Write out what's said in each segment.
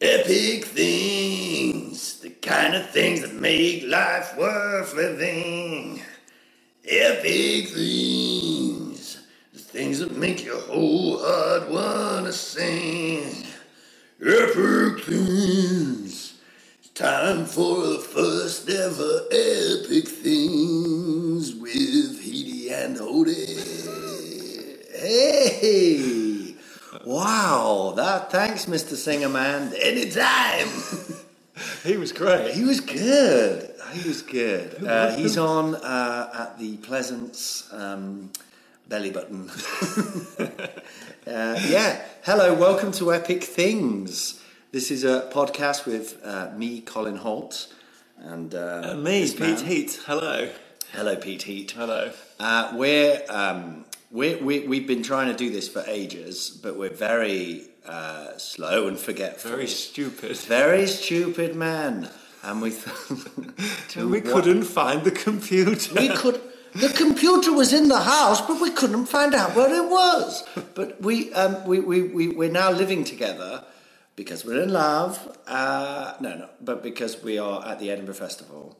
Epic things, the kind of things that make life worth living. Epic things, the things that make your whole heart wanna sing. Epic things, it's time for the first ever epic things with Heedy and Odie. Hey! Wow, that thanks, Mr. Singer Man. Anytime. He was great. He was good. He was good. Uh, he's on uh, at the Pleasance um, belly button. uh, yeah. Hello, welcome to Epic Things. This is a podcast with uh, me, Colin Hoult, and uh, me, Pete man. Heat. Hello. Hello, Pete Heat. Hello. Uh, we're, um, we're, we, we've been trying to do this for ages, but we're very uh, slow and forgetful. Very stupid. Very stupid man. And we we couldn't find the computer. we could the computer was in the house, but we couldn't find out where it was. But we um, we, we, we we're now living together because we're in love. Uh, no, no, but because we are at the Edinburgh Festival,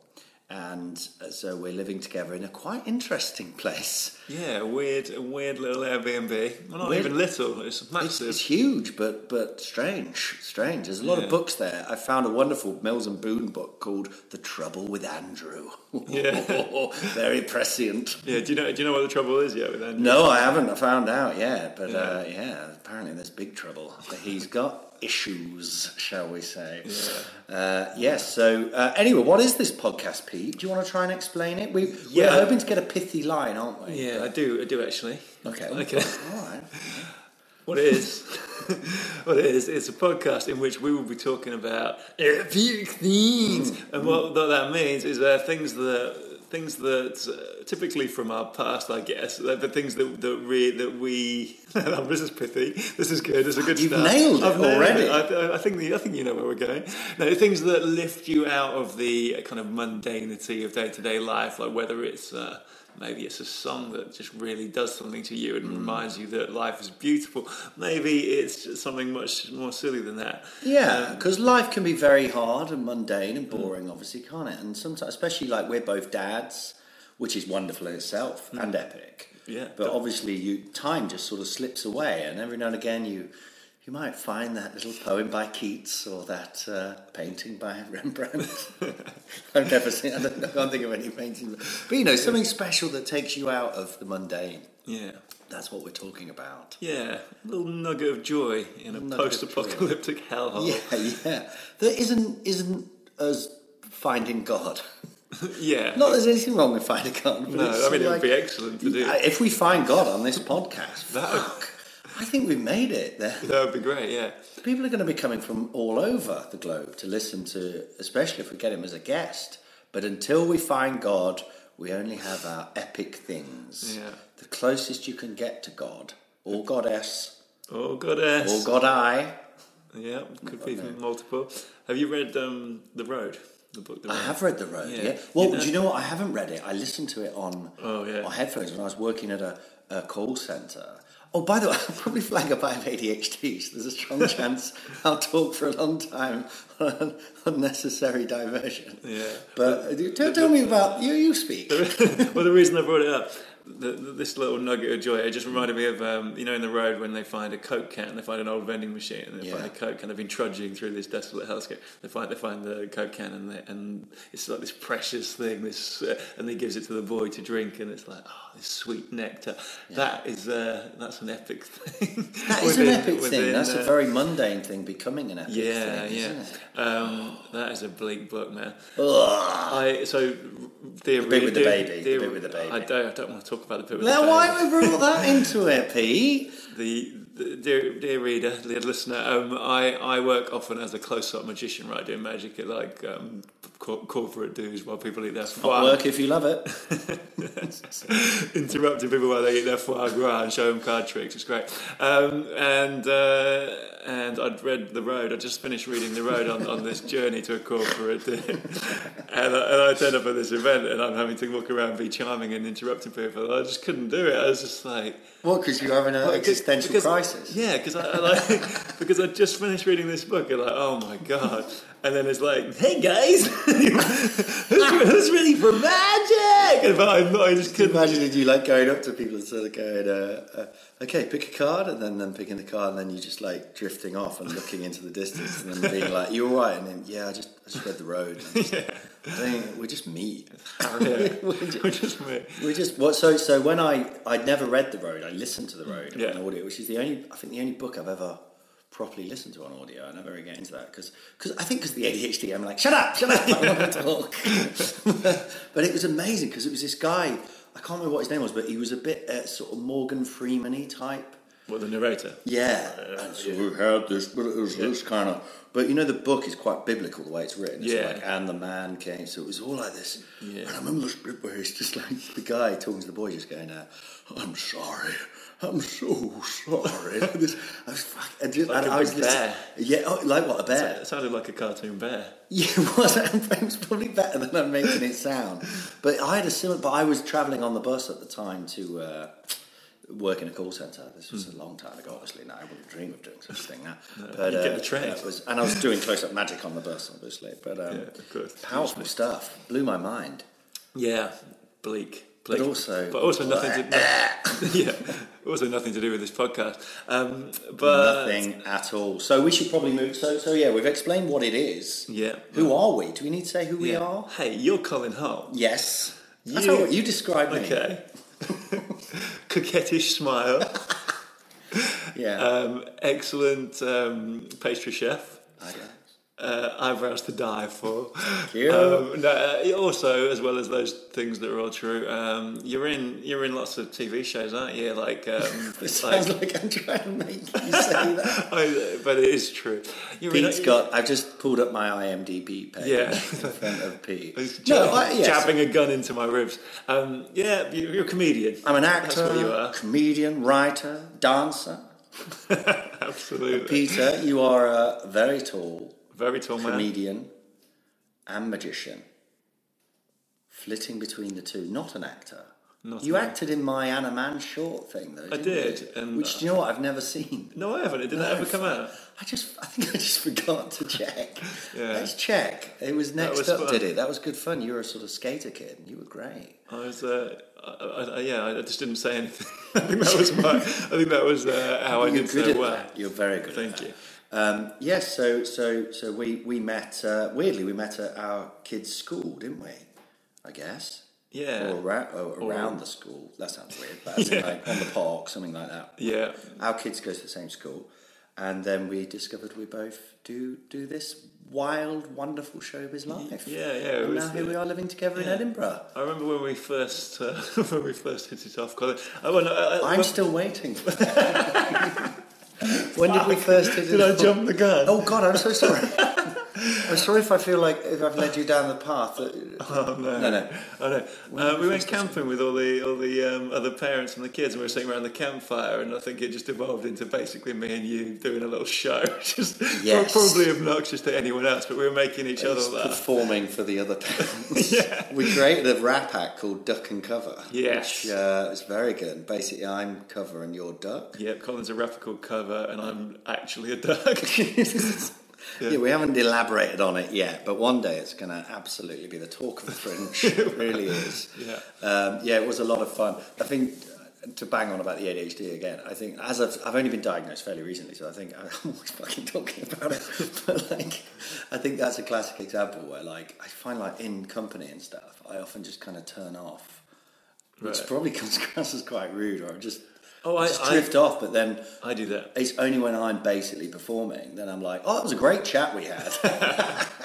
and so we're living together in a quite interesting place. Yeah, weird, weird little Airbnb. Well, not Weird. even little. It's It's, massive. it's huge, but but strange, strange. There's a lot Yeah. of books there. I found a wonderful Mills and Boon book called "The Trouble with Andrew." Yeah. very prescient. yeah. Do you know? Do you know what the trouble is yet with Andrew? No, I haven't I found out yet, but uh, yeah, apparently there's big trouble. He's got issues, shall we say? Yeah. Uh, yes. So uh, anyway, what is this podcast, Pete? Do you want to try and explain it? We, Yeah. We're hoping to get a pithy line, aren't we? Yeah, I do. I do actually. Okay. Okay. All right. What it is? what it is? It's a podcast in which we will be talking about epic things, and what that, that means is there are things that things that uh, typically from our past, I guess, the, things that that, re, that we. this is pithy. This is good. This is a good You've start. nailed it I've nailed already. it. I, I think the, I think you know where we're going. No, things that lift you out of the kind of mundanity of day to day life, like whether it's. Uh, Maybe it's a song that just really does something to you and hmm. reminds you that life is beautiful. Maybe it's just something much more silly than that. Yeah, um, because life can be very hard and mundane and boring, obviously, can't it? And sometimes, especially like we're both dads, which is wonderful in itself hmm. and epic. Yeah. But obviously, you time just sort of slips away, and every now and again, you you might find that little poem by Keats or that uh, painting by Rembrandt. I've never seen. I, don't, I can't think of any paintings, but you know, something special that takes you out of the mundane. Yeah. That's what we're talking about. Yeah. A little nugget of joy in a Nugget post apocalyptic hellhole. Yeah, yeah. That isn't isn't us finding God. Yeah. Not there's anything wrong with finding God. But No, I mean, of it would be excellent to do. If we find God on this podcast, That- fuck, I think we've made it. There. that would be great, yeah. People are going to be coming from all over the globe to listen to, especially if we get him as a guest. But until we find God, we only have our epic things. Yeah. The closest you can get to God, or goddess, Oh, goddess. or God I. Yeah, could be multiple. Have you read um, The Road? The book, The I have read The Road, Yeah. yeah. Well, You know- do you know what? I haven't read it. I listened to it on, Oh, yeah. on headphones when I was working at a, a call centre. Oh, by the way, I'll probably flag up I have ADHD, so there's a strong chance I'll talk for a long time on unnecessary diversion. Yeah. But uh, tell, tell me about you. You speak. well, the reason I brought it up the, the, this little nugget of joy. It just reminded me of um, you know in the road when they find a coke can, they find an old vending machine, and they Yeah. find a coke can. They've been trudging through this desolate hellscape. They find they find the coke can, and they, and it's like this precious thing. This uh, and he gives it to the boy to drink, and it's like oh, this sweet nectar. That is uh, that's an epic thing. That is an Within- epic thing. That's uh, a very mundane thing becoming an epic yeah, thing, yeah. isn't? Um, that is a bleak book, man. I so dear The bit with the baby, the dear- bit with the baby. I don't, I don't want to talk about the bit with Now, the why baby. have we brought that into it, Pete? The, the dear, dear reader, dear listener, um, I, I work often as a close-up magician, right, doing magic at like um, corporate dues while people eat their Not foie, work if you love it. interrupting people while they eat their foie gras and show them card tricks. It's great. Um, and uh, and I'd read The Road. I just finished reading The Road on, on this journey to a corporate and, I, and I turned up at this event and I'm having to walk around, be charming and interrupting people. I just couldn't do it. I was just like. What? Because you're having an Well, existential because- crisis. Yeah, because I, I like because I just finished reading this book and like, oh my god! And then it's like, hey guys, who's, who's ready for magic? But I, I just couldn't. imagine you like going up to people and sort of going, uh, uh, okay, pick a card, and then them picking the card, and then you just like drifting off and looking into the distance, and then being like, "You all right?" And then, "Yeah, I just, I just read the road." And just, "Dang, we're just meat. Yeah, we're just, me. we just what? So, so when I, I'd never read the road. I listened to the road Yeah. on audio, which is the only, I think, the only book I've ever properly listen to on audio. I never really get into that because, I think because the ADHD, I'm like, shut up, shut up, I want to talk. but it was amazing because it was this guy. I can't remember what his name was, but he was a bit uh, sort of Morgan Freeman-y type. What the narrator? Yeah, and so we had this, but it was this kind of. But you know, the book is quite biblical the way it's written. It's Yeah. like, and the man came, so it was all like this. Yeah. And I remember this bit where it's just like the guy talking to the boy, just going, uh, "I'm sorry, I'm so sorry." This, I was fuck, and just, Like I was big listening- bear. Yeah, oh, like what a bear. It sounded like a cartoon bear. Yeah, it was. It was probably better than I'm making it sound. But I had a similar. But I was travelling on the bus at the time to uh, work in a call centre. This was a long time ago. Obviously, now I wouldn't dream of doing such a thing now. but you get the train. that was, and I was doing close-up magic on the bus, obviously. But um, Yeah, powerful stuff. Blew my mind. Yeah, bleak. But bleak. also- but also nothing to yeah, also nothing to do with this podcast. Um, but Nothing at all. So we should probably move. So, so yeah, we've explained what it is. Yeah. Who are we? Do we need to say who we are? Hey, you're Colin Hoult. Yes. That's You- how you describe me. Okay. Coquettish smile. Yeah. Um, excellent um, pastry chef. I. Uh, eyebrows to die for. you. Um, no, uh, also, as well as those things that are all true, um, you're in you're in lots of TV shows, aren't you? Like, um, It sounds like I'm trying to make you say that. I, but it is true. You're in- Pete's got. I've just pulled up my IMDb page Yeah. in front of Pete. No, I, yes. jabbing a gun into my ribs. Um, yeah, you- you're a comedian. I'm an That's actor, what you are. comedian, writer, dancer. Absolutely. Peter, you are a very tall Very tall man. comedian and magician, flitting between the two. Not an actor. Not you acted in my Anna Mann short thing, though. I did, and, which uh, do you know what I've never seen. No, I haven't. It Did that ever come out? I just, I think I just forgot to check. Yeah. Let's check. It was next was up, fun. did it? That was good fun. You were a sort of skater kid. and You were great. I was, uh, I, I, yeah, I just didn't say anything. I think that was my, I think that was uh, how I did so well. that. You're very good. Thank you. that. Um, yes. So, so, so we we met. Uh, weirdly, we met at our kids' school, didn't we? I guess. Yeah. Or, ra- or around the school. That sounds weird. But in, like on the park, something like that. Yeah, Our kids go to the same school, and then we discovered we both do do this wild, wonderful showbiz life. yeah, yeah, And now here we are living together in. Edinburgh. I remember when we first uh, when we first hit it off. I, well, no, I, I, I'm when- still waiting. when did we first hit Did I jump the gun? Oh God, I'm so sorry. I'm sorry if I feel like if I've led you down the path. Oh, no. No, no. Oh, no. Uh, we went camping with all the all the um, other parents and the kids, and we were sitting around the campfire, and I think it just evolved into basically me and you doing a little show, just Yes. probably obnoxious to anyone else, but we were making each other laugh. performing for the other parents. Yeah. We created a rap act called Duck and Cover. Yes. Which uh, is very good. Basically, I'm cover and you're duck. Yep, Colin's a rapper called Cover, and I'm actually a duck. Yeah. we haven't elaborated on it yet, but one day it's going to absolutely be the talk of the fringe. it really is. Yeah. Um, yeah, it was a lot of fun. I think uh, to bang on about the ADHD again, I think as I've, I've only been diagnosed fairly recently, so I think I'm always fucking talking about it. but like, I think that's a classic example where like I find like in company and stuff, I often just kind of turn off, which Right. probably comes across as quite rude, or just. Oh, I- just I- drift off, but then I do that. it's only when I'm basically performing then I'm like, oh, that was a great chat we had.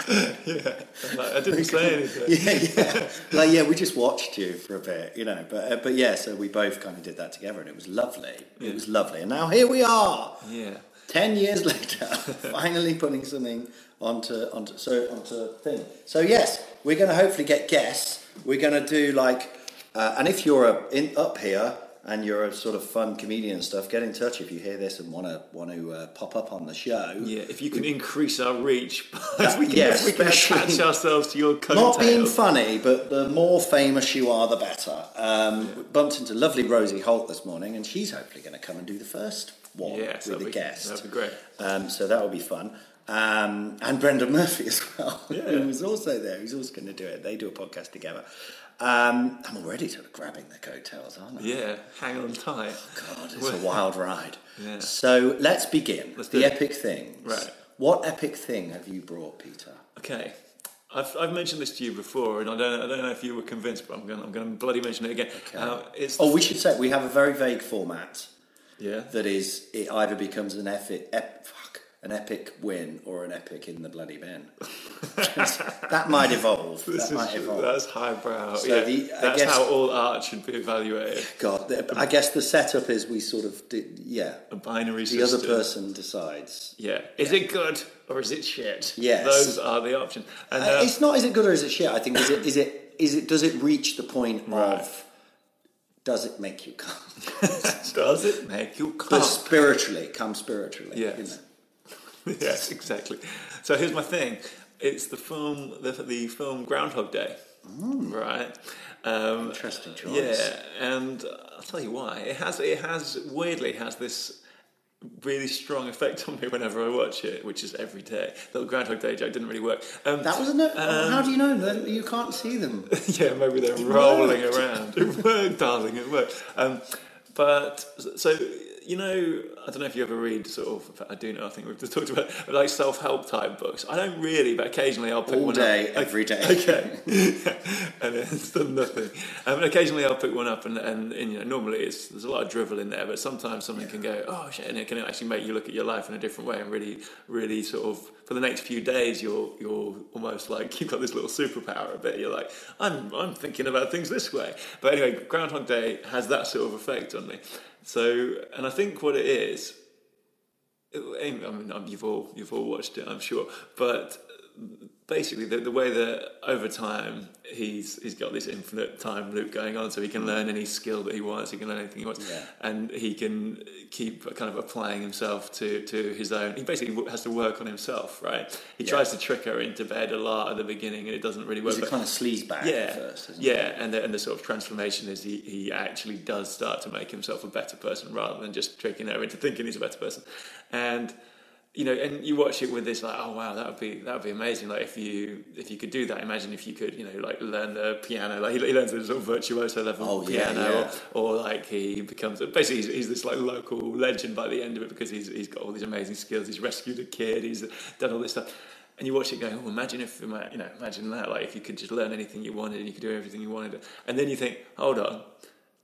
I'm like, I didn't say anything. yeah, yeah. Like, yeah, we just watched you for a bit, you know. But, uh, but yeah, so we both kind of did that together, and it was lovely. It was lovely, and now here we are, Yeah. ten years later, finally putting something onto onto so onto thing. So yes, we're going to hopefully get guests. We're going to do like, uh, and if you're a, in up here. And you're a sort of fun comedian and stuff. Get in touch if you hear this and want to want to uh, pop up on the show. Yeah, if you can increase our reach, we can, Yeah, we can attach ourselves to your Not being funny, but the more famous you are, the better. Um, we Bumped into lovely Rosie Holt this morning, and she's hopefully going to come and do the first one with a be- guest. that'd be great. Um, so that will be fun. Um, and Brendan Murphy as well, Yeah. who was also there. He's also going to do it. They do a podcast together. Um, I'm already sort of grabbing the coattails, aren't I? Yeah, hang on tight. Oh, God, it's a wild ride. Yeah. So let's begin. Let's the it. epic things. Right. What epic thing have you brought, Peter? Okay. I've, I've mentioned this to you before, and I don't, I don't know if you were convinced, but I'm going I'm going to bloody mention it again. Uh, it's Oh, we should say we have a very vague format. yeah. that is it either becomes an epic, ep, an epic win or an epic in the bloody bin. that might evolve. This that might is, evolve. that's highbrow. So yeah, the- that's guess- how all art should be evaluated. God, I guess the setup is we sort of, did, yeah. A binary The system. other person decides. Yeah. Is it good or is it shit? Yes. Those are the options. And Uh, uh, it's not is it good or is it shit? I think is it is it is it does it reach the point Right. of does it make you come? does it make you come? But spiritually, come spiritually. you Yes. know. yes, exactly. So here's my thing. It's the film, the, the film Groundhog Day, right? Um, Interesting choice. Yeah, and I'll tell you why. It has, it has weirdly has this really strong effect on me whenever I watch it, which is every day. The little Groundhog Day joke didn't really work. Um, That wasn't it. How do you know? Then You can't see them. yeah, maybe they're rolling around. It worked, darling, it worked. Um, but so you know, I don't know if you ever read sort of. I do know. I think we've just talked about like self-help type books. I don't really, but occasionally I'll pick All one day, up. every day. Okay, and it's done nothing. Um, and occasionally I'll pick one up, and, and, and you know, normally it's there's a lot of drivel in there, but sometimes something can go, oh shit, and it can actually make you look at your life in a different way, and really, really sort of for the next few days, you're you're almost like you've got this little superpower a bit. You're like, I'm I'm thinking about things this way. But anyway, Groundhog Day has that sort of effect on me. So, and I think what it is, I mean, you've all you've all watched it, I'm sure, but basically the, the way that over time he's he's got this infinite time loop going on, so he can learn any skill that he wants, he can learn anything he wants, Yeah. and he can keep kind of applying himself to to his own. He basically has to work on himself, right? He Yeah. tries to trick her into bed a lot at the beginning, and it doesn't really work. He's a kind of sleaze bag yeah, at first, yeah, and the, and the sort of transformation is he, he actually does start to make himself a better person rather than just tricking her into thinking he's a better person, and you know, and you watch it with this like, oh wow, that would be that would be amazing. Like if you if you could do that, imagine if you could, you know, like learn the piano, like he, he learns the sort of virtuoso level Oh, yeah, piano, yeah. Or, or like he becomes basically he's, he's this like local legend by the end of it because he's he's got all these amazing skills. He's rescued a kid. He's done all this stuff. And you watch it going, oh, imagine if, you know, imagine that, like if you could just learn anything you wanted and you could do everything you wanted. And then you think, hold on,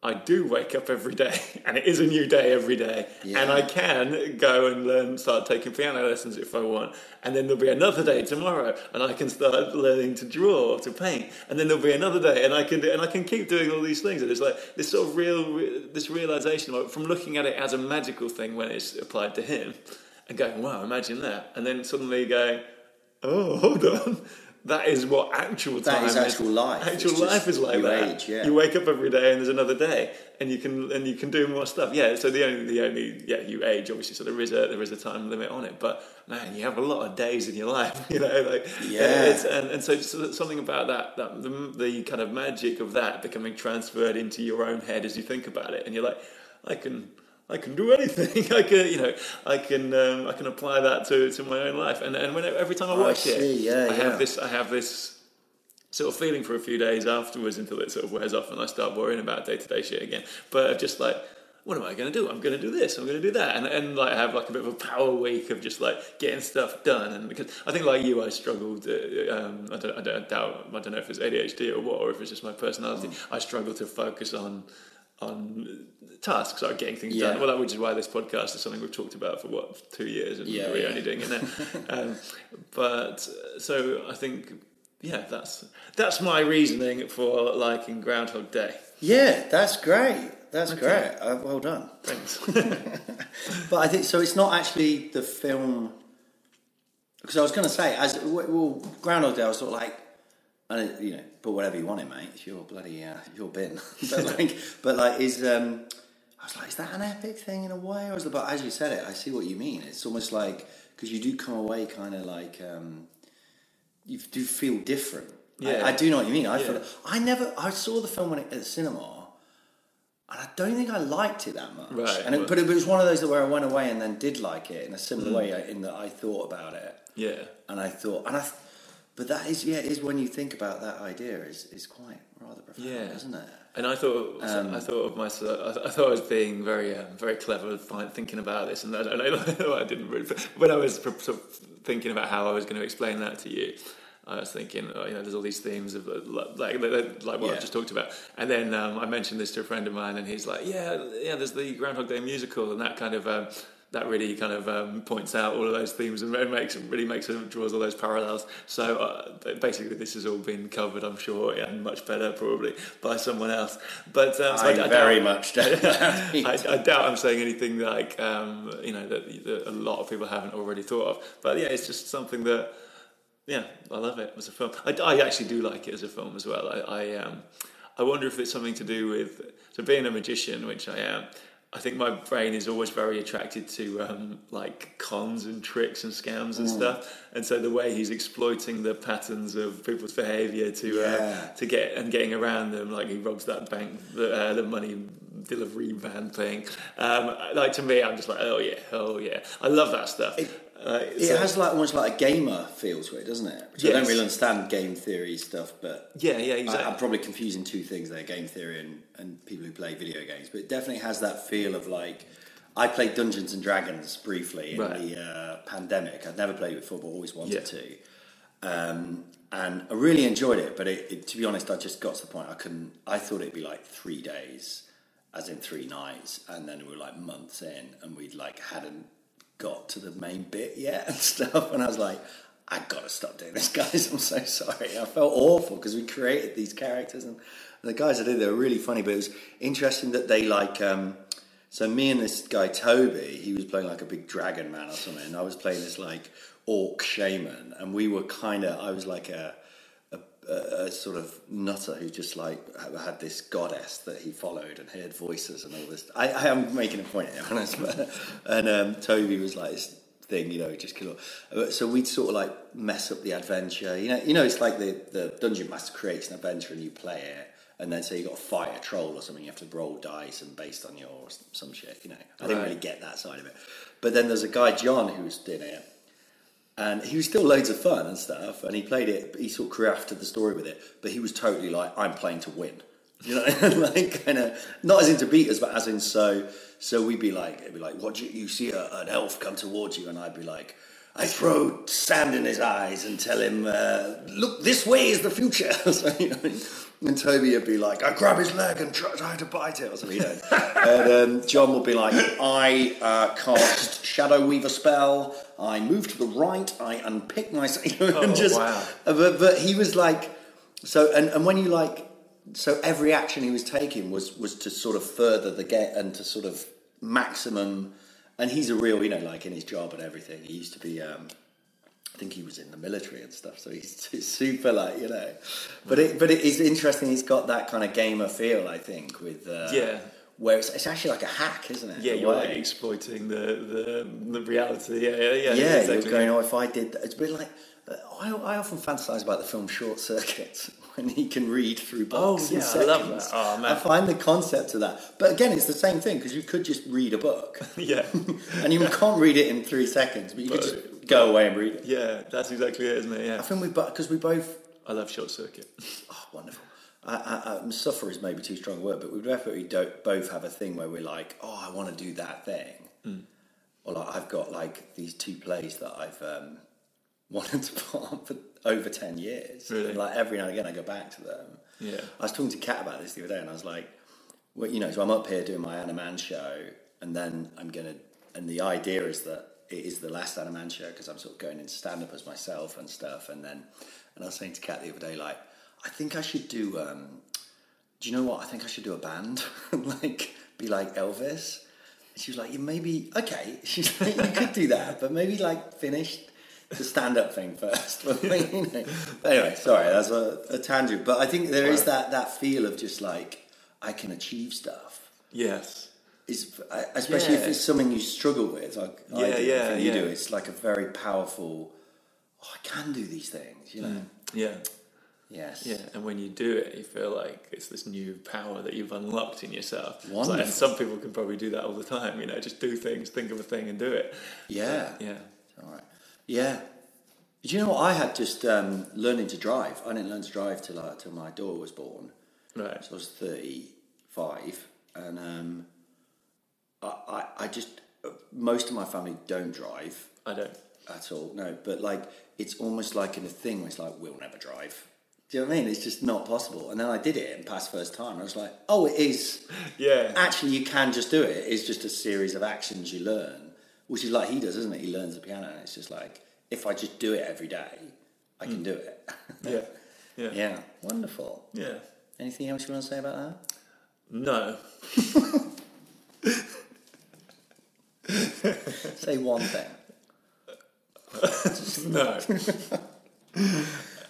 I do wake up every day and it is a new day every day. Yeah. And I can go and learn, start taking piano lessons if I want. And then there'll be another day tomorrow and I can start learning to draw or to paint. And then there'll be another day and I can do, and I can keep doing all these things. And it's like this sort of real, this realization from looking at it as a magical thing when it's applied to him and going, wow, imagine that. And then suddenly going, oh, hold on. That is what actual time is actual life. Actual It's life is like you that. age, yeah. You wake up every day and there's another day, and you can and you can do more stuff. Yeah. So the only the only yeah you age obviously. So there is a there is a time limit on it, but man, you have a lot of days in your life. You know, like Yeah. It's, and and so, so something about that that the, the kind of magic of that becoming transferred into your own head as you think about it, and you're like, I can. I can do anything. I can, you know, I can, um, I can apply that to, to my own life. And and when, every time I watch it, yeah, I yeah. have this, I have this sort of feeling for a few days afterwards until it sort of wears off and I start worrying about day to day shit again. But I'm just like, what am I going to do? I'm going to do this. I'm going to do that, and and like have like a bit of a power week of just like getting stuff done. And because I think like you, I struggled. Uh, um, I don't, I don't doubt. I don't know if it's ADHD or what, or if it's just my personality. Mm. I struggle to focus on on tasks or getting things Yeah. done. Well, that which is why this podcast is something we've talked about for what two years, and Yeah, we're yeah. only doing it now. um, but uh, so I think. Yeah, that's that's my reasoning for liking Groundhog Day. Yeah, that's great. That's great. Uh, well done. Thanks. But I think so. It's not actually the film because I was going to say as well. Groundhog Day. I was sort of like, I you know, put whatever you want in, mate. It's your bloody uh, your bin. but like, but like, is um, I was like, is that an epic thing in a way, or is it? But as you said it, I see what you mean. It's almost like because you do come away kind of like um, you do feel different. Yeah. I, I do know what you mean. I Yeah. feel I never. I saw the film when it, at the cinema. And I don't think I liked it that much. Right, And it, well- but it was one of those that where I went away and then did like it in a Mm. similar way uh, in that I thought about it yeah. and I thought and I, th- but that is yeah is when you think about that idea is is quite rather profound, Yeah. isn't it? And I thought, Um, I thought of myself. I, thought I was being very, um, very clever, thinking about this, and I, and I, I didn't really. When I was sort of thinking about how I was going to explain that to you, I was thinking, oh, you know, there's all these themes of uh, like, like, like what Yeah. I just talked about, and then um, I mentioned this to a friend of mine, and he's like, yeah, yeah, there's the Groundhog Day musical, and that kind of. That really kind of um, points out all of those themes and it makes really makes it draws all those parallels. So uh, basically, this has all been covered, I'm sure, and much better probably by someone else. But um, so I, I, I very doubt, much. I, I doubt I'm saying anything like um, you know that, that a lot of people haven't already thought of. But yeah, it's just something that yeah, I love it as a film. I, I actually do like it as a film as well. I I, um, I wonder if it's something to do with so being a magician, which I am. I think my brain is always very attracted to um, like cons and tricks and scams and stuff, and so the way he's exploiting the patterns of people's behaviour to Yeah. uh, to get and getting around them, like he robs that bank, the, uh, the money delivery van thing. Um, like to me, I'm just like, oh yeah, oh yeah, I love that stuff. Uh, It so- has like almost like a gamer feel to it, doesn't it? Which I don't really understand game theory stuff, but yeah, yeah, I, exactly. I'm probably confusing two things there: game theory and, and people who play video games. But it definitely has that feel of like I played Dungeons and Dragons briefly in Right. the uh, pandemic. I'd never played it before, but always wanted Yeah. to. Um, and I really enjoyed it, but it, it, to be honest, I just got to the point I couldn't. I thought it'd be like three days, as in three nights, and then we were like months in, and we'd like hadn't got to the main bit yet and stuff. And I was like, I gotta stop doing this, guys. I'm so sorry. I felt awful because we created these characters, and the guys I did they were really funny. But it was interesting that they like. Um, so me and this guy Toby, he was playing like a big dragon man or something, and I was playing this like orc shaman, and we were kind of. I was like a, a, sort of nutter who just like had this goddess that he followed and heard voices and all this. I, I am making a point here, honest, but, and um, Toby was like this thing, you know, just kill. So we'd sort of like mess up the adventure, you know. You know, it's like the the dungeon master creates an adventure and you play it. And then say you got to fight a troll or something, you have to roll dice and based on your some shit, you know. I didn't Right. really get that side of it. But then there's a guy John who was doing it, and he was still loads of fun and stuff. And he played it. He sort of crafted the story with it, but he was totally like, "I'm playing to win," you know, like kind of not as into beat us, but as in so. So we'd be like, it'd be like, "What you, you see a, an elf come towards you?" And I'd be like. I throw sand in his eyes and tell him, uh, "Look, this way is the future." so, you know, and Toby would be like, "I grab his leg and try, try to bite it," or something. You know. and um, John would be like, "I uh, cast Shadow Weaver spell. I move to the right. I unpick myself." You know, and Oh, just, wow. uh, But, but he was like, so, and, and when you like, so every action he was taking was was to sort of further the get and to sort of maximum. And he's a real, you know, like in his job and everything. He used to be. Um, I think he was in the military and stuff, so he's super like you know. But it, but it is interesting. He's got that kind of gamer feel, I think, with uh, Yeah. where it's, it's actually like a hack, isn't it? yeah, you're like exploiting the, the the reality. Yeah, yeah, yeah. yeah. exactly. You're going, oh, if I did that, it's a bit like I, I often fantasize about the film Short Circuit when he can read through books. Oh, books yeah, in I love that. Oh, man. I find the concept of that. But again, it's the same thing because you could just read a book yeah, and you can't read it in three seconds, but you could just go away and read it. yeah, that's exactly it, isn't it? Yeah. I Yeah, think we because we both I love Short Circuit. Oh, wonderful. I, I, I, suffer is maybe too strong a word, but we definitely don't both have a thing where we're like, oh, I want to do that thing. Hmm. Or like, I've got like these two plays that I've um, wanted to put on for over 10 years. Really? And like every now and again, I go back to them. Yeah. I was talking to Kat about this the other day, and I was like, well, you know, so I'm up here doing my Anna Mann show, and then I'm going to, and the idea is that it is the last show because I'm sort of going into stand up as myself and stuff. And then, and I was saying to Kat the other day, like, I think I should do, um, do you know what? I think I should do a band, like, be like Elvis. And she was like, yeah, maybe, okay. She's like, you could do that, but maybe like finish the stand up thing first. But, you know. But anyway, sorry, that's a, a tangent. But I think there is that, that feel of just like, I can achieve stuff. Yes, Is especially if it's something you struggle with, like I Yeah, do, yeah, and you yeah. do. It's like a very powerful. Oh, I can do these things, you know. yeah, Yes. yeah. And when you do it, you feel like it's this new power that you've unlocked in yourself. It's like- and some people can probably do that all the time. You know, just do things, think of a thing, and do it. Yeah. Yeah. All right. Yeah. Do you know what I had just um, learning to drive? I didn't learn to drive till uh, till my daughter was born. Right. So I was thirty five, and um, I, I I just most of my family don't drive I don't. at all. No, but like it's almost like in a thing where it's like we'll never drive. Do you know what I mean? It's just not possible. And then I did it and passed first time. I was like, oh, it is. Yeah. Actually, you can just do it. It's just a series of actions you learn, which is like he does, isn't it? He learns the piano, and it's just like if I just do it every day, I can mm. do it. Yeah. Yeah. yeah, wonderful. Yeah. Anything else you want to say about that? No. Say one thing. No.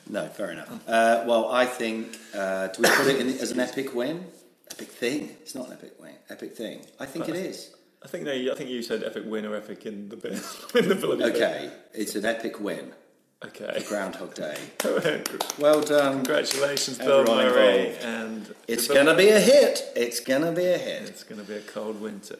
No, fair enough. Uh, well, I think uh, do we put it in as an epic win? Epic thing. It's not an epic win. Epic thing. I think it is. I think no. I think you said epic win or epic in the bit in the bit. Okay, it's an epic win. Okay. For Groundhog Day. Well done. Congratulations, Bill Murray, and It's gonna be a hit. It's gonna be a hit. It's going to be a cold winter.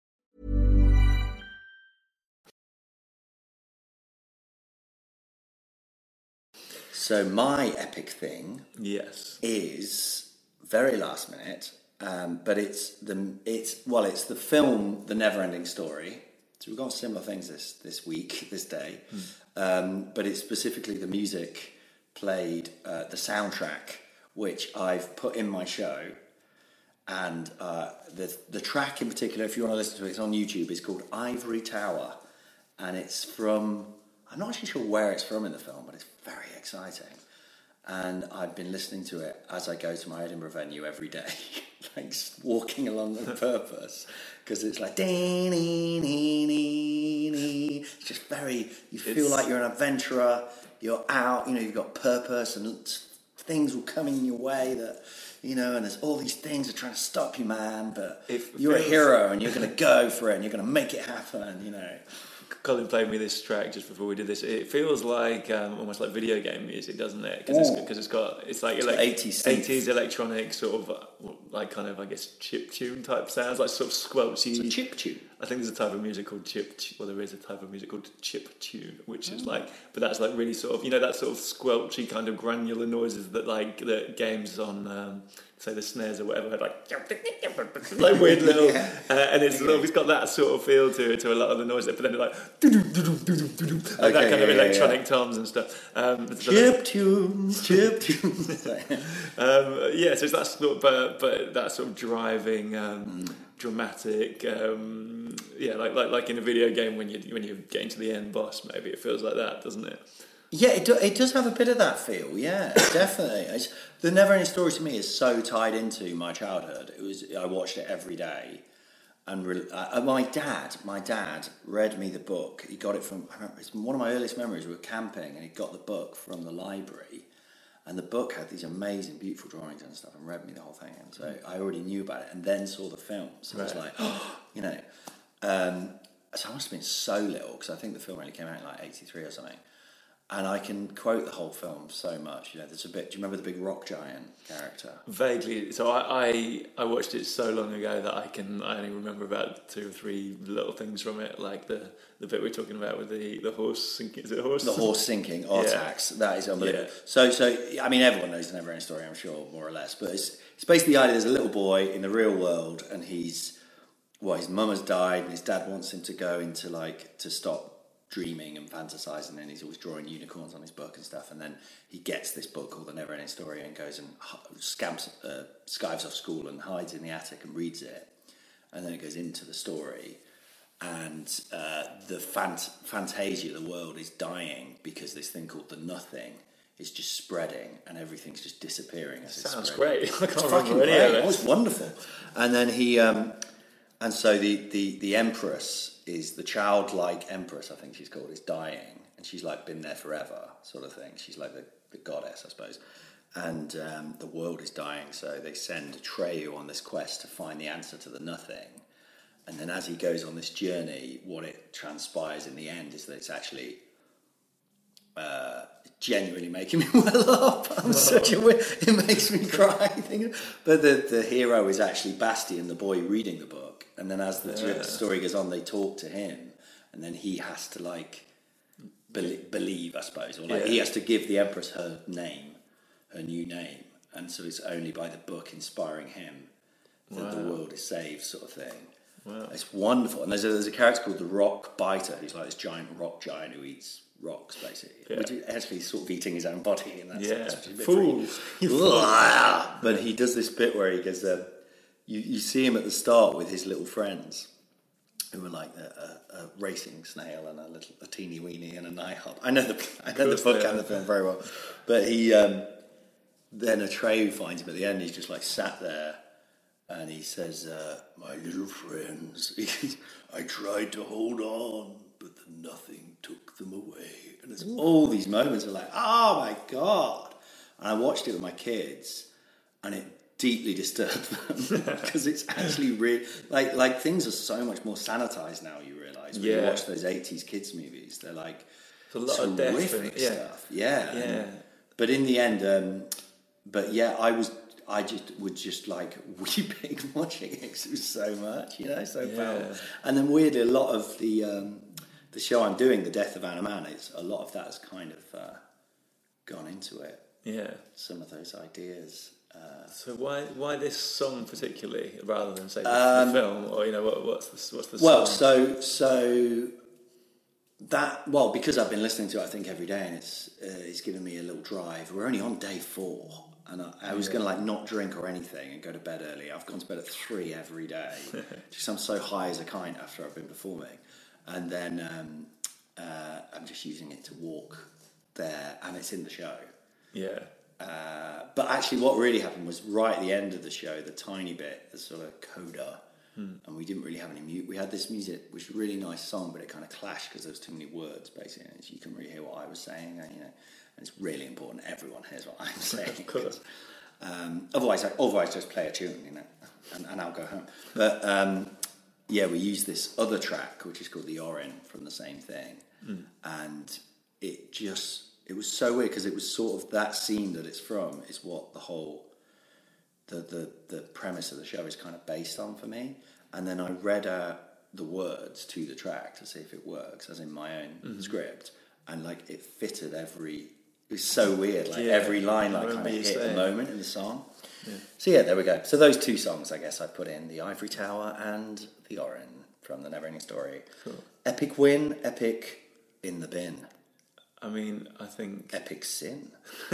So my epic thing Yes. is very last minute, um, but it's the it's well, it's the film The Neverending Story. So we've got similar things this this week, this day, um, but it's specifically the music played, uh, the soundtrack, which I've put in my show, and uh, the the track in particular, if you want to listen to it, it's on YouTube. It's called Ivory Tower, and it's from I'm not actually sure where it's from in the film, but it's very exciting and I've been listening to it as I go to my Edinburgh venue every day, like walking along on purpose, because it's like dee, nee, nee, nee, nee. it's just very. You feel It's- like you're an adventurer. You're out. You know, you've got purpose, and things will come in your way that you know, and there's all these things that are trying to stop you, man. But It you're a hero, and you're going to go for it, and you're going to make it happen. You know. Colin played me this track just before we did this. It feels like um, almost like video game music, doesn't it? Because it's. 'cause it's got it's like got elec- 80s synth. 80s electronic sort of uh, like kind of I guess chip tune type sounds, like sort of squelchy. It's a chip tune. I think there's a type of music called chip. Well, there is a type of music called chip tune, which is like, but that's like really sort of you know that sort of squelchy kind of granular noises that like the games on. Um, Say the snares or whatever, like like weird little, uh, and it's it's got that sort of feel to it to a lot of the noise. But then like, like that Okay, kind yeah, of yeah, electronic yeah. toms and stuff. Um, Chip tunes, chip tunes. um, yeah, so it's that sort of, but, but that sort of driving, um, Mm. Dramatic, um, yeah, like, like like in a video game when you when you're getting to the end boss, maybe it feels like that, doesn't it? Yeah, it, do, it does have a bit of that feel. Yeah, definitely. It's, the Never Ending Story to me is so tied into my childhood. It was I watched it every day, and re, uh, my dad, my dad read me the book. He got it from. I remember, it's one of my earliest memories. We were camping, and he got the book from the library, and the book had these amazing, beautiful drawings and stuff, and read me the whole thing. And so I already knew about it, and then saw the film. So I was like, oh, you know. Um, so I must have been so little because I think the film only came out in like '83 or something. And I can quote the whole film so much. You know, there's a bit. Do you remember the big rock giant character? Vaguely, so I, I I watched it so long ago that I can I only remember about two or three little things from it, like the the bit we're talking about with the the horse sinking. Is it horse? The horse sinking, Artax. That is unbelievable. Yeah. So, so I mean, everyone knows the never ending story, I'm sure, more or less. But it's it's basically the idea: there's a little boy in the real world, and he's well, his mum has died, and his dad wants him to go into like to stop dreaming and fantasizing, and he's always drawing unicorns on his book and stuff. And then he gets this book called The Never Ending Story and goes and scamps, uh, skives off school and hides in the attic and reads it. And then it goes into the story, and uh, the fant- fantasia of the world is dying because this thing called the nothing is just spreading and everything's just disappearing. As Sounds great. I can't It's remember any of it. It was wonderful. And then he, um, and so the, the, the empress is the childlike empress, I think she's called, is dying. And she's like been there forever, sort of thing. She's like the, the goddess, I suppose. And um, the world is dying, so they send Atreyu on this quest to find the answer to the nothing. And then as he goes on this journey, what it transpires in the end is that it's actually uh, genuinely making me well up. I'm such a weird, it makes me cry. thinking- But the, the hero is actually Bastian, the boy reading the book. And then as the Yeah. story goes on, they talk to him. And then he has to like bel believe, I suppose, or like Yeah. he has to give the Empress her name, her new name. And so it's only by the book inspiring him that the world is saved, sort of thing. Wow. It's wonderful. And there's a, there's a character called the Rock Biter, who's like this giant rock giant who eats rocks, basically. Yeah. Which is actually sort of eating his own body in that Yeah. sense. which is a bit Fools. but he does this bit where he goes, um, you, you see him at the start with his little friends who are like a, a, a racing snail and a little a teeny weeny and a nighthawk. I know the I know the book and the film very well, but he um, then Atreyu finds him at the end. He's just like sat there, and he says, uh, "My little friends, I tried to hold on, but the nothing took them away." And there's all these moments of like, "Oh my god!" And I watched it with my kids, and it deeply disturbed them because it's actually real. Like like things are so much more sanitized now. You realise when you watch those '80s kids movies, they're like a lot of death and- yeah. stuff. Yeah, Yeah. And- but in the end, um, but yeah, I was. I just would just like weeping watching it it was so much, you know, so powerful. And then weirdly, a lot of the um, the show I'm doing, The Death of Anna Mann, is a lot of that has kind of uh, gone into it. Yeah. Some of those ideas. Uh, So why why this song particularly, rather than say the, Um, the film, or you know what, what's the what's the Well, song? so so that well because I've been listening to it, I think every day, and it's uh, it's given me a little drive. We're only on day four, and I, I was going to like not drink or anything and go to bed early. I've gone to bed at three every day, just I'm so high as a kite after I've been performing, and then um, uh, I'm just using it to walk there, and it's in the show. yeah, Uh, but actually, what really happened was right at the end of the show, the tiny bit, the sort of coda, and we didn't really have any mute. We had this music, which was a really nice song, but it kind of clashed because there was too many words, basically. And you couldn't really hear what I was saying, and, you know. And it's really important everyone hears what I'm saying. of course. Um, otherwise, I, otherwise just play a tune, you know, and, and I'll go home. But um, yeah, we use this other track, which is called the Auryn from the same thing, hmm. and it just it was so weird because it was sort of that scene that it's from is what the whole the, the the premise of the show is kind of based on for me. And then I read out the words to the track to see if it works, as in my own mm-hmm. script, and like it fitted every. It was so weird, like Yeah, every line like kind of hit the moment in the song. So yeah, there we go. So those two songs, I guess, I put in the Ivory Tower and the Auryn from the Neverending Story. Epic win, epic in the bin, I mean, I think epic sin,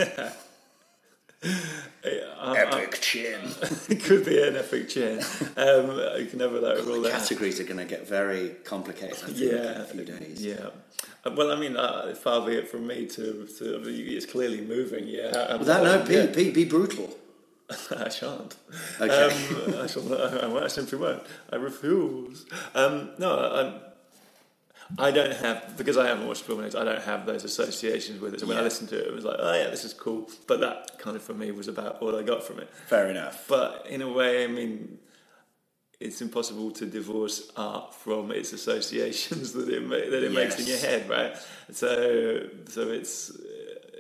I- epic chin. it could be an epic chin. Um, you can never like rule The out. categories are going to get very complicated. Think, in Yeah, a few days. yeah. Uh, Well, I mean, uh, far be it from me to, to it's clearly moving. Yeah, Um, Without no, be, yeah. be, be brutal. I shan't. Okay. Um, I shall. I, I simply won't. I refuse. Um, no, I, I don't have because I haven't watched film. I don't have those associations with it. So when I listened to it, it was like, oh yeah, this is cool. But that kind of for me was about all I got from it. Fair enough. But in a way, I mean, it's impossible to divorce art from its associations that it ma- that it makes in your head, right? So, so it's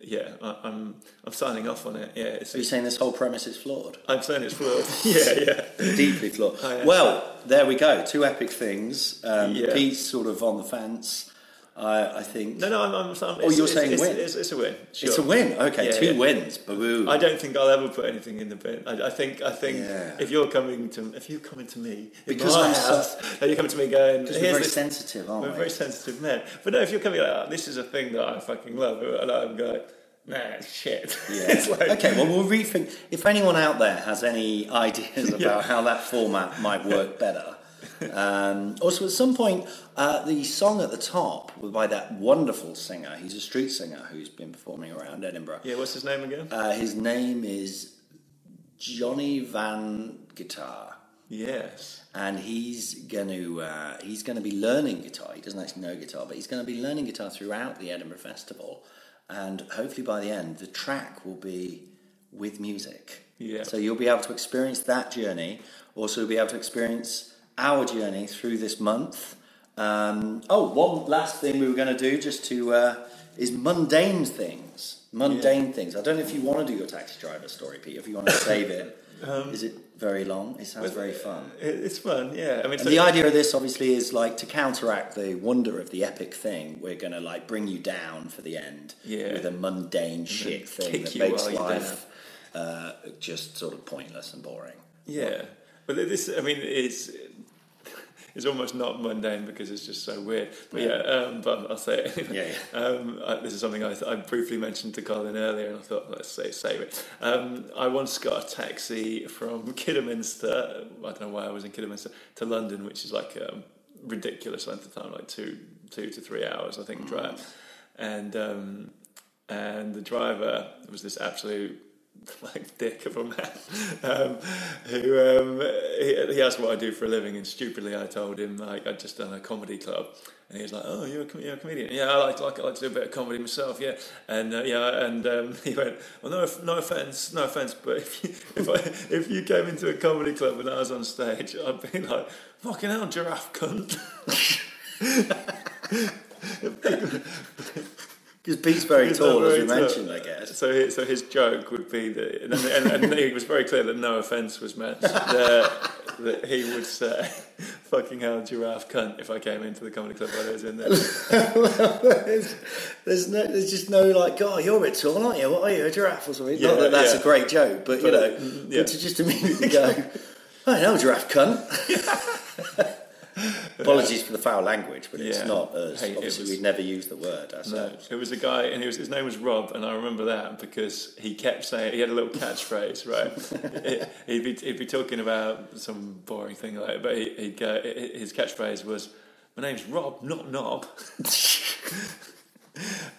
yeah. I, I'm I'm signing off on it. Yeah, it's, Are you saying this whole premise is flawed? I'm saying it's flawed. yeah, yeah. Deeply flawed. Oh, yeah. Well, there we go. Two epic things. Um, Yeah. Pete's sort of on the fence. I, I think. No, no, I'm. I'm, I'm Oh, you're it's, saying it's, win. It's, it's a win. Sure. It's a win. Okay, Yeah, two yeah. wins. Boo. I don't think I'll ever put anything in the bin. I, I think I think Yeah. if you're coming to if you're coming to me Because I'm so- house, and you're coming to me going, Because we're "Here's very this- sensitive, aren't We're we? very sensitive men. But no, if you're coming like, oh, this is a thing that I fucking love, and I'm going, nah, shit. Yeah. like, okay, well, we'll rethink. If anyone out there has any ideas about how that format might work better. Um, also, at some point, uh, the song at the top was by that wonderful singer. He's a street singer who's been performing around Edinburgh. yeah, what's his name again? Uh, his name is Johnny Van Guitar. yes. and he's going to uh, he's going to be learning guitar. He doesn't actually know guitar, but he's going to be learning guitar throughout the Edinburgh Festival, and hopefully by the end, the track will be with music. Yeah. So you'll be able to experience that journey. Also, you'll be able to experience our journey through this month. Um, oh, one last thing we were going to do just to uh, is mundane things. Mundane things. I don't know if you want to do your taxi driver story, Pete. If you want to save it, Um, is it very long? It sounds very fun. It's fun, yeah. I mean, so- the idea of this obviously is like to counteract the wonder of the epic thing. We're going to like bring you down for the end Yeah. with a mundane shit thing that makes life uh, just sort of pointless and boring. Yeah, but this, I mean, it's it's almost not mundane because it's just so weird. But yeah, um, but I'll say it. Yeah, Um, I, this is something I, I briefly mentioned to Colin earlier, and I thought let's say save it. Um, I once got a taxi from Kidderminster. I don't know why I was in Kidderminster to London, which is like a ridiculous length of time, like two two to three hours, I think, drive. And um, and the driver was this absolute like dick of a man um, who um, he, he asked what I do for a living, and stupidly I told him like I'd just done a comedy club, and he was like, "Oh, you're a, com- you're a comedian? Yeah, I like, like I like to do a bit of comedy myself. Yeah, and uh, yeah, and um, he went, "Well, no, no offense, no offense, but if you, if I if you came into a comedy club and I was on stage, I'd be like, fucking hell, giraffe cunt." Because Pete's very tall, not as we very tall. mentioned, I guess. So, his, so his joke would be that, and, and, and it was very clear that no offence was meant. That, that he would say, "Fucking hell, giraffe cunt!" If I came into the comedy club while I was in there. there's, there's no, there's just no like, oh, you're a bit tall, aren't you? What are you, a giraffe or something? Yeah, Not that that's yeah. a great joke, but you know, mm, yeah. but to just immediately go, I know, giraffe cunt. Apologies for the foul language, but it's Yeah. not us. Hey, Obviously, was- we'd never use the word No, ourselves. it was a guy, and was, his name was Rob, and I remember that because he kept saying he had a little catchphrase, right? It- he'd, be, he'd be talking about some boring thing like, but he, he'd go. His catchphrase was, "My name's Rob, not Knob."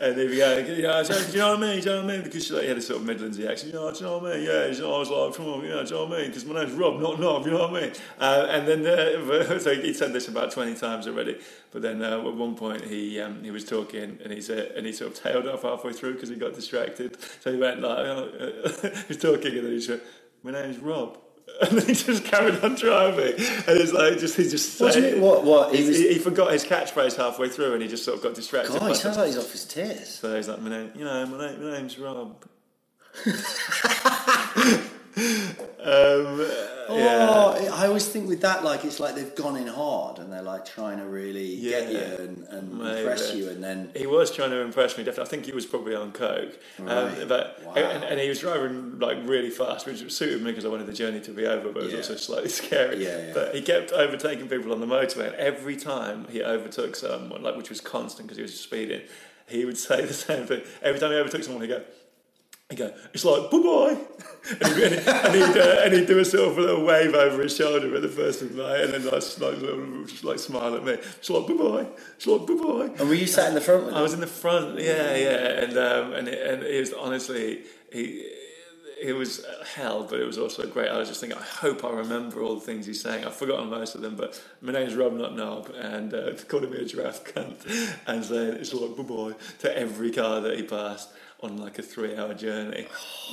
and he'd be going, do you know what I mean? Do you know what I mean? Because she, like, had a sort of Midlands accent. You do you know what I mean? Yeah, you I was like, come on, you know, do you know what I mean? Because my name's Rob, not Nob. You know what I mean? Uh, and then uh, so he said this about twenty times already. But then uh, at one point he um, he was talking and he said and he sort of tailed off halfway through because he got distracted. So he went like he was talking and then he said, "My name's Rob." And he just carried on driving, and it's like just he just What said-? What- what? He he, he forgot his catchphrase halfway through, and he just sort of got distracted. God, he sounds like he's off his tits. so he's like, my name, you know, my, name, my name's Rob. um, yeah. Oh, I always think with that, like it's like they've gone in hard and they're like trying to really get you and, and impress you, and then He was trying to impress me. Definitely, I think he was probably on coke, Right. um, but Wow. and, and he was driving like really fast, which suited me because I wanted the journey to be over, but it was Yeah. also slightly scary. Yeah, yeah. But he kept overtaking people on the motorway, and every time he overtook someone, like which was constant because he was speeding, he would say the same thing. Every time he overtook someone, he'd go. He'd go, it's like, bye bye. And, he'd, and, he'd, uh, and he'd do a sort of a little wave over his shoulder at the first of May and then like, just, like, just like smile at me. It's like, bye bye. It's like, bye bye. and were you sat in the front I was in the front, yeah, yeah, and um, and it, and it was honestly he. It was hell, but it was also great. I was just thinking, I hope I remember all the things he's saying. I've forgotten most of them, but my name's Rob, not Knob, and uh, calling me a giraffe cunt and saying it's like bye bye to every car that he passed on like a three-hour journey.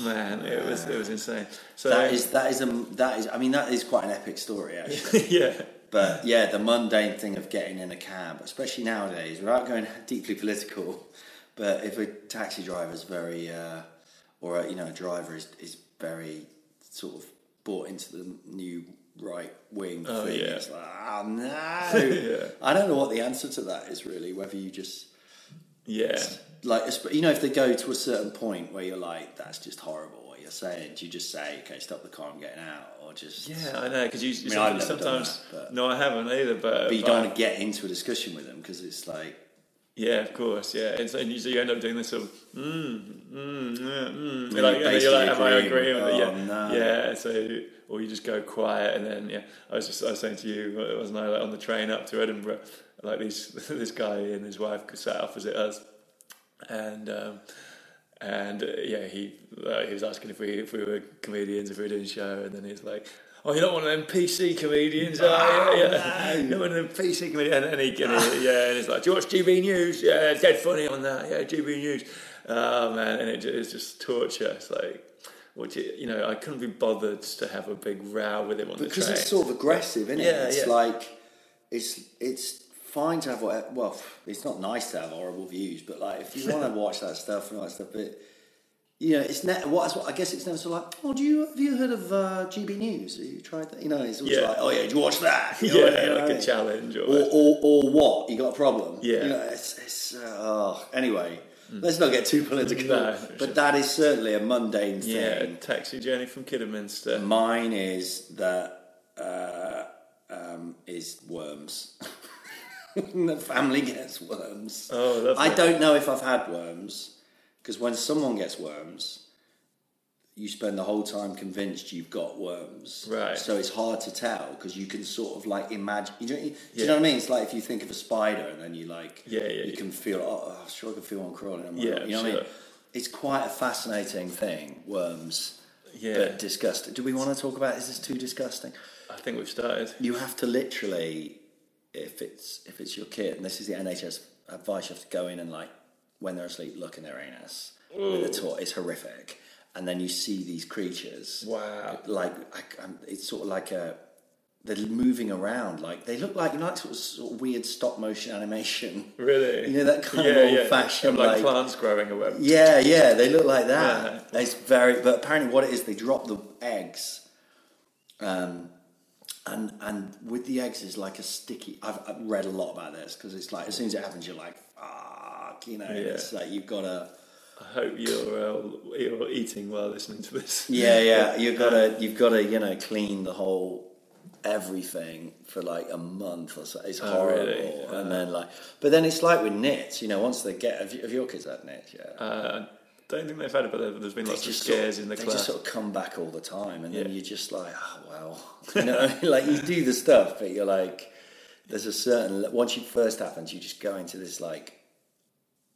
Man, it was it was insane. So That is that is a that is. I mean, that is quite an epic story actually. yeah, But yeah, the mundane thing of getting in a cab, especially nowadays, without going deeply political, but if a taxi driver is very, uh, or a, you know, a driver is, is very sort of bought into the new right wing Oh, thing, yeah. it's like, oh no. Yeah. I don't know what the answer to that is really, whether you just, yeah. Like, you know, if they go to a certain point where you're like, that's just horrible what you're saying, do you just say, okay, stop the car, I'm getting out, or just. Yeah, I know because you mean, I've sometimes, sometimes that, but- no, I haven't either. But, But you but don't want to get into a discussion with them because it's like, Yeah, of course, yeah. And so and you, so you end up doing this sort of, mm, mm, yeah, mm. You're You're like, you're like, am I agreeing with it? Yeah, Oh, no. yeah. So, or you just go quiet, and then yeah. I was just I was saying to you, wasn't I, like on the train up to Edinburgh, like these this guy and his wife could sat opposite us, and. Um, and uh, yeah, he uh, he was asking if we if we were comedians, if we were doing a show, and then he's like, "Oh, you're not one of them PC comedians, are you? Yeah, you're one of them PC comedians." And, and he, and he yeah, and he's like, "Do you watch GB News? Yeah, dead funny on that. Yeah, GB News. Oh man, and it, it's just torture. It's like, what do you, you know, I couldn't be bothered to have a big row with him on because the train. Because it's sort of aggressive, isn't it? Yeah, it's yeah. like it's it's fine to have what well, it's not nice to have horrible views, but like if you want to watch that stuff and all that stuff, but you know, it's ne- what I guess it's never sort of like, oh, do you have you heard of uh, GB News? Have you tried that? You know, it's always Yeah. like, oh yeah, did you watch that? You yeah, you know like what a challenge or, Or, or, or what? You got a problem? Yeah. You know, it's, it's uh, oh, anyway. Let's not get too political. No, but sure. that is certainly a mundane thing. yeah, a taxi journey from Kidderminster. Mine is that uh, um, is worms. the family gets worms. Oh, lovely. I don't know if I've had worms because when someone gets worms, you spend the whole time convinced you've got worms. Right. So it's hard to tell because you can sort of like imagine. You know, do you know what I mean? It's like if you think of a spider and then you like, Yeah, yeah, you yeah. can feel. Oh, oh I'm sure I can feel one crawling. on Yeah, you know what I mean? It's quite a fascinating thing. Worms. Yeah. But disgusting. Do we want to talk about? Is this too disgusting? I think we've started. You have to literally, if it's if it's your kid, and this is the NHS advice, you have to go in and like when they're asleep, look in their anus with a toy. It's horrific, and then you see these creatures. Wow. Like I, I'm, it's sort of like a. They're moving around like they look like you know like sort of, sort of weird stop motion animation. Really? You know that kind of Yeah, yeah. old fashioned like, like, plants growing away. yeah, yeah, they look like that. It's very, but apparently, what it is, they drop the eggs, um, and and with the eggs is like a sticky. I've, I've read a lot about this because it's like as soon as it happens, you're like, fuck, you know. Yeah. It's like you've got to. I hope you're uh, you're eating while listening to this. Yeah, yeah, you've got to, you've got to, you know, clean the whole everything for like a month or so. It's Oh, horrible, really? and then like, but then it's like with nits, you know. Once they get, have, you, have your kids had nits? Yeah. Uh, don't think they've had it, but there- there's been lots of scares sort of- in the they class. just sort of come back all the time, and then Yeah. you're just like, oh well, you know, like you do the stuff, but you're like, there's a certain once it first happens, you just go into this like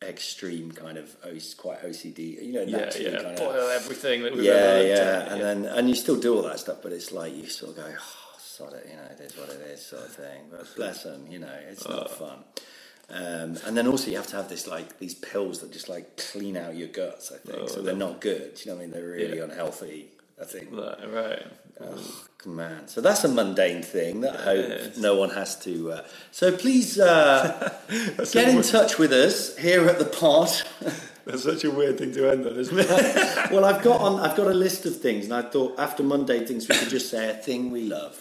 extreme kind of quite OCD. You know, Yeah, yeah. kind Boil of. everything that we've Yeah, ever yeah, at. and then and you still do all that stuff, but it's like you sort of go, oh, sod it, you know, it is what it is, sort of thing. But bless them, you know, it's not oh. fun. Um, and then also you have to have this like these pills that just like clean out your guts. I think so. They're not good. You know what I mean? They're really Oh, Yeah. unhealthy. I think. Right, right. Oh, man. So that's a mundane thing that I hope no one has to. Uh, so please uh, get in touch with us here at the pod. That's such a weird thing to end on, isn't it? well, I've got on. I've got a list of things, and I thought after Monday things, we could just say a thing we love.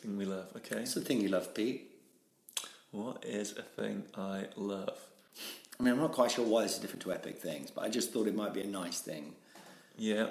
thing we love. Okay. What's the thing you love, Pete? What is a thing I love? I mean, I'm not quite sure why this is different to epic things, but I just thought it might be a nice thing. Yeah.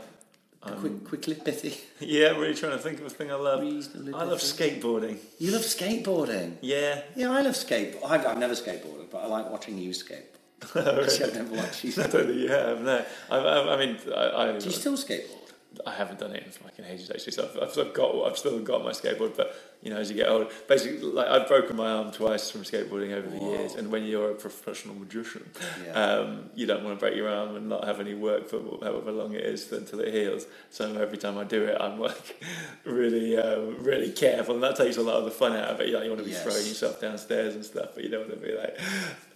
A um, quick, quickly pithy. Yeah, really trying to think of a thing I love. Reasonably I love skateboarding. You love skateboarding. Yeah. Yeah, I love skate. I've, I've never skateboarded, but I like watching you skate. Actually, I've never watched you. I don't think you have, no. I, I, I mean, I, I, Do you still skateboard? I haven't done it in fucking ages actually. So I've, I've, got, I've still got my skateboard, but you know, as you get older, basically, like I've broken my arm twice from skateboarding over the years. And when you're a professional magician, Yeah. um, you don't want to break your arm and not have any work for however long it is until it heals. So every time I do it, I'm like really, um, really careful, and that takes a lot of the fun out of it. You, know, you want to be Yes. throwing yourself downstairs and stuff, but you don't want to be like,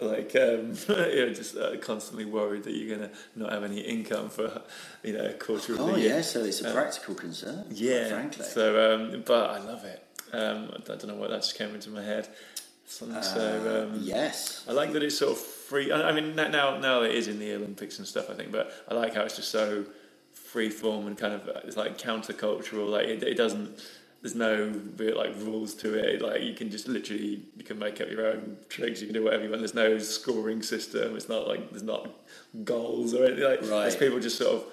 like um, you're just uh, constantly worried that you're gonna not have any income for you know a quarter of Oh, the year. Oh yeah, so it's a practical concern. Yeah, frankly. so um, but I love it. Um, I don't know what that just came into my head. So, so um, yes. I like that it's sort of free. I I mean, now now now it is in the Olympics and stuff. I think, but I like how it's just so free form and kind of it's like countercultural. Like it, it doesn't. There's no real, like rules to it. Like you can just literally you can make up your own tricks. You can do whatever you want. There's no scoring system. It's not like there's not goals or anything. Like Right. there's people just sort of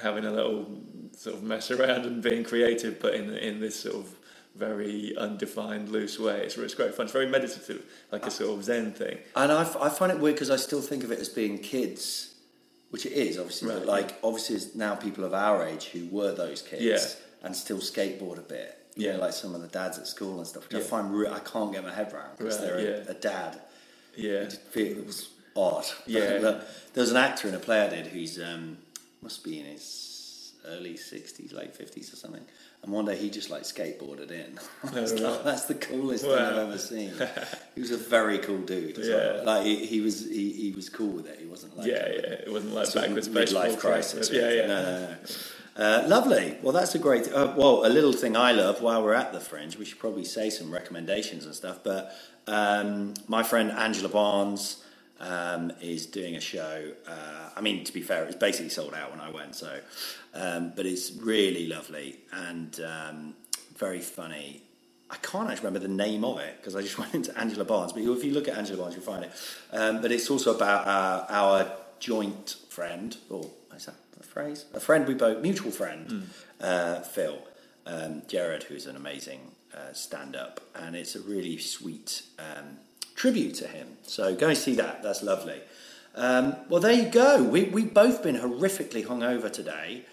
having a little sort of mess around and being creative, but in in this sort of very undefined, loose way. It's, it's great fun. It's very meditative, like a sort of Zen thing. And I, f- I find it weird because I still think of it as being kids, which it is, obviously. Right, but like, obviously, it's now people of our age who were those kids Yeah. and still skateboard a bit. You know, Yeah. like some of the dads at school and stuff, which I find re- I can't get my head around because Right, they're a, yeah. a dad. Yeah. It feels odd. Yeah. There was an actor in a play I did who's um, must be in his early sixties, late fifties or something. And one day he just like skateboarded in. Oh, like. That's the coolest thing I've ever seen. he was a very cool dude. Yeah. well. Like he, he was he, he was cool with it. He wasn't like Yeah, yeah. It wasn't like backwards midlife crisis. Yeah, yeah. No, no, no. Uh, lovely. Well, that's a great. Uh, well, a little thing I love while we're at the Fringe, we should probably say some recommendations and stuff. But um, my friend Angela Barnes um, is doing a show. Uh, I mean, to be fair, it was basically sold out when I went. So, um, but it's really lovely and um, very funny. I can't actually remember the name of it because I just went into Angela Barnes. But if you look at Angela Barnes, you'll find it. Um, but it's also about our, our joint friend, or is that a phrase? A friend we both, mutual friend, uh, Phil um, Jerrod, who's an amazing uh, stand-up, and it's a really sweet um, tribute to him. So go and see that. That's lovely. Um, well, there you go. We we've both been horrifically hungover today.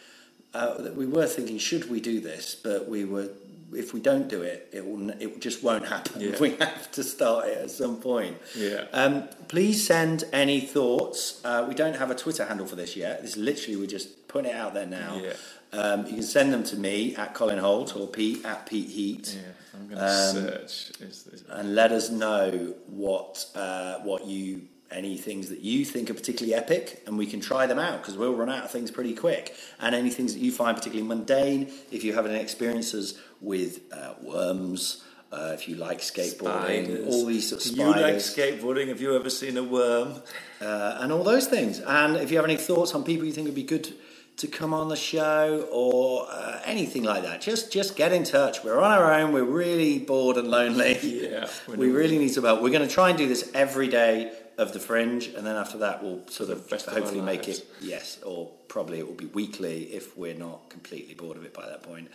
Uh, we were thinking, should we do this? But we were. If we don't do it, it will. It just won't happen. Yeah. We have to start it at some point. Yeah. Um, please send any thoughts. Uh, we don't have a Twitter handle for this yet. This is literally we're just putting it out there now. Yeah. Um, you can send them to me at Colin Hoult or Pete at Pete Heat. Yeah, I'm going to Um, search. Is, is, and let us know what uh, what you any things that you think are particularly epic, and we can try them out because we'll run out of things pretty quick. And any things that you find particularly mundane, if you have any experiences with uh, worms, uh, if you like skateboarding, spiders. all these sort of Do you like skateboarding? Have you ever seen a worm? uh, and all those things. And if you have any thoughts on people you think would be good to come on the show or uh, anything like that, just just get in touch. We're on our own. We're really bored and lonely. Yeah, we really need some help. We're going to try and do this every day of the Fringe, and then after that, we'll sort of rest of hopefully make lives. it yes, or probably it will be weekly if we're not completely bored of it by that point.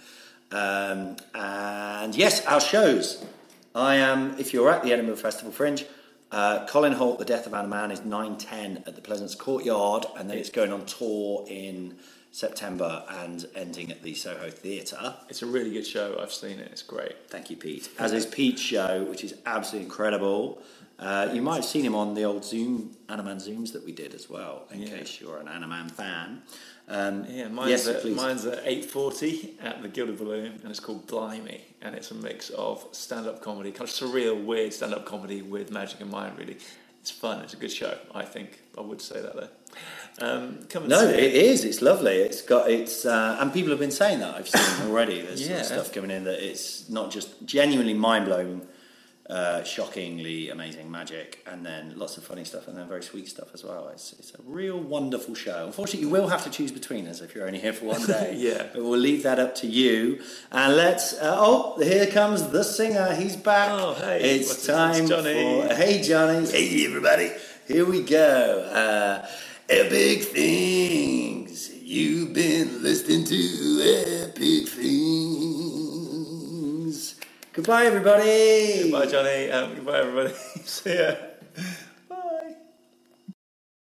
Um, and yes, our shows. I am, if you're at the Edinburgh Festival Fringe, uh, Colin Hoult, The Death of Anna Mann is 9.10 at the Pleasance Courtyard, and then it's going on tour in September and ending at the Soho Theatre. It's a really good show. I've seen it. It's great. Thank you, Pete. As is Pete's show, which is absolutely incredible. Uh, you might have seen him on the old Zoom Anna Mann Zooms that we did as well. In Yeah. case you're an Anna Mann fan. Um, Yeah, mine's, yes, at, please. mine's at 8.40 at the Gilded Balloon, and it's called Blimey, and it's a mix of stand-up comedy, kind of surreal, weird stand-up comedy with magic and mind, really. It's fun, it's a good show, I think. I would say that, though. Um, come and No, see it is. It's lovely. It's got it's uh, and people have been saying that. I've seen already. There's Yeah. stuff coming in that it's not just genuinely mind blowing, uh, shockingly amazing magic, and then lots of funny stuff, and then very sweet stuff as well. It's it's a real wonderful show. Unfortunately, you will have to choose between us if you're only here for one day. Yeah. but we'll leave that up to you. And let's. Uh, oh, here comes the singer. He's back. Oh, hey. It's time it's Johnny. for. Hey, Johnny. Hey, everybody. Here we go. Uh, epic things. You've been listening to epic things. Goodbye, everybody. Goodbye, Johnny. Um, goodbye, everybody. see ya.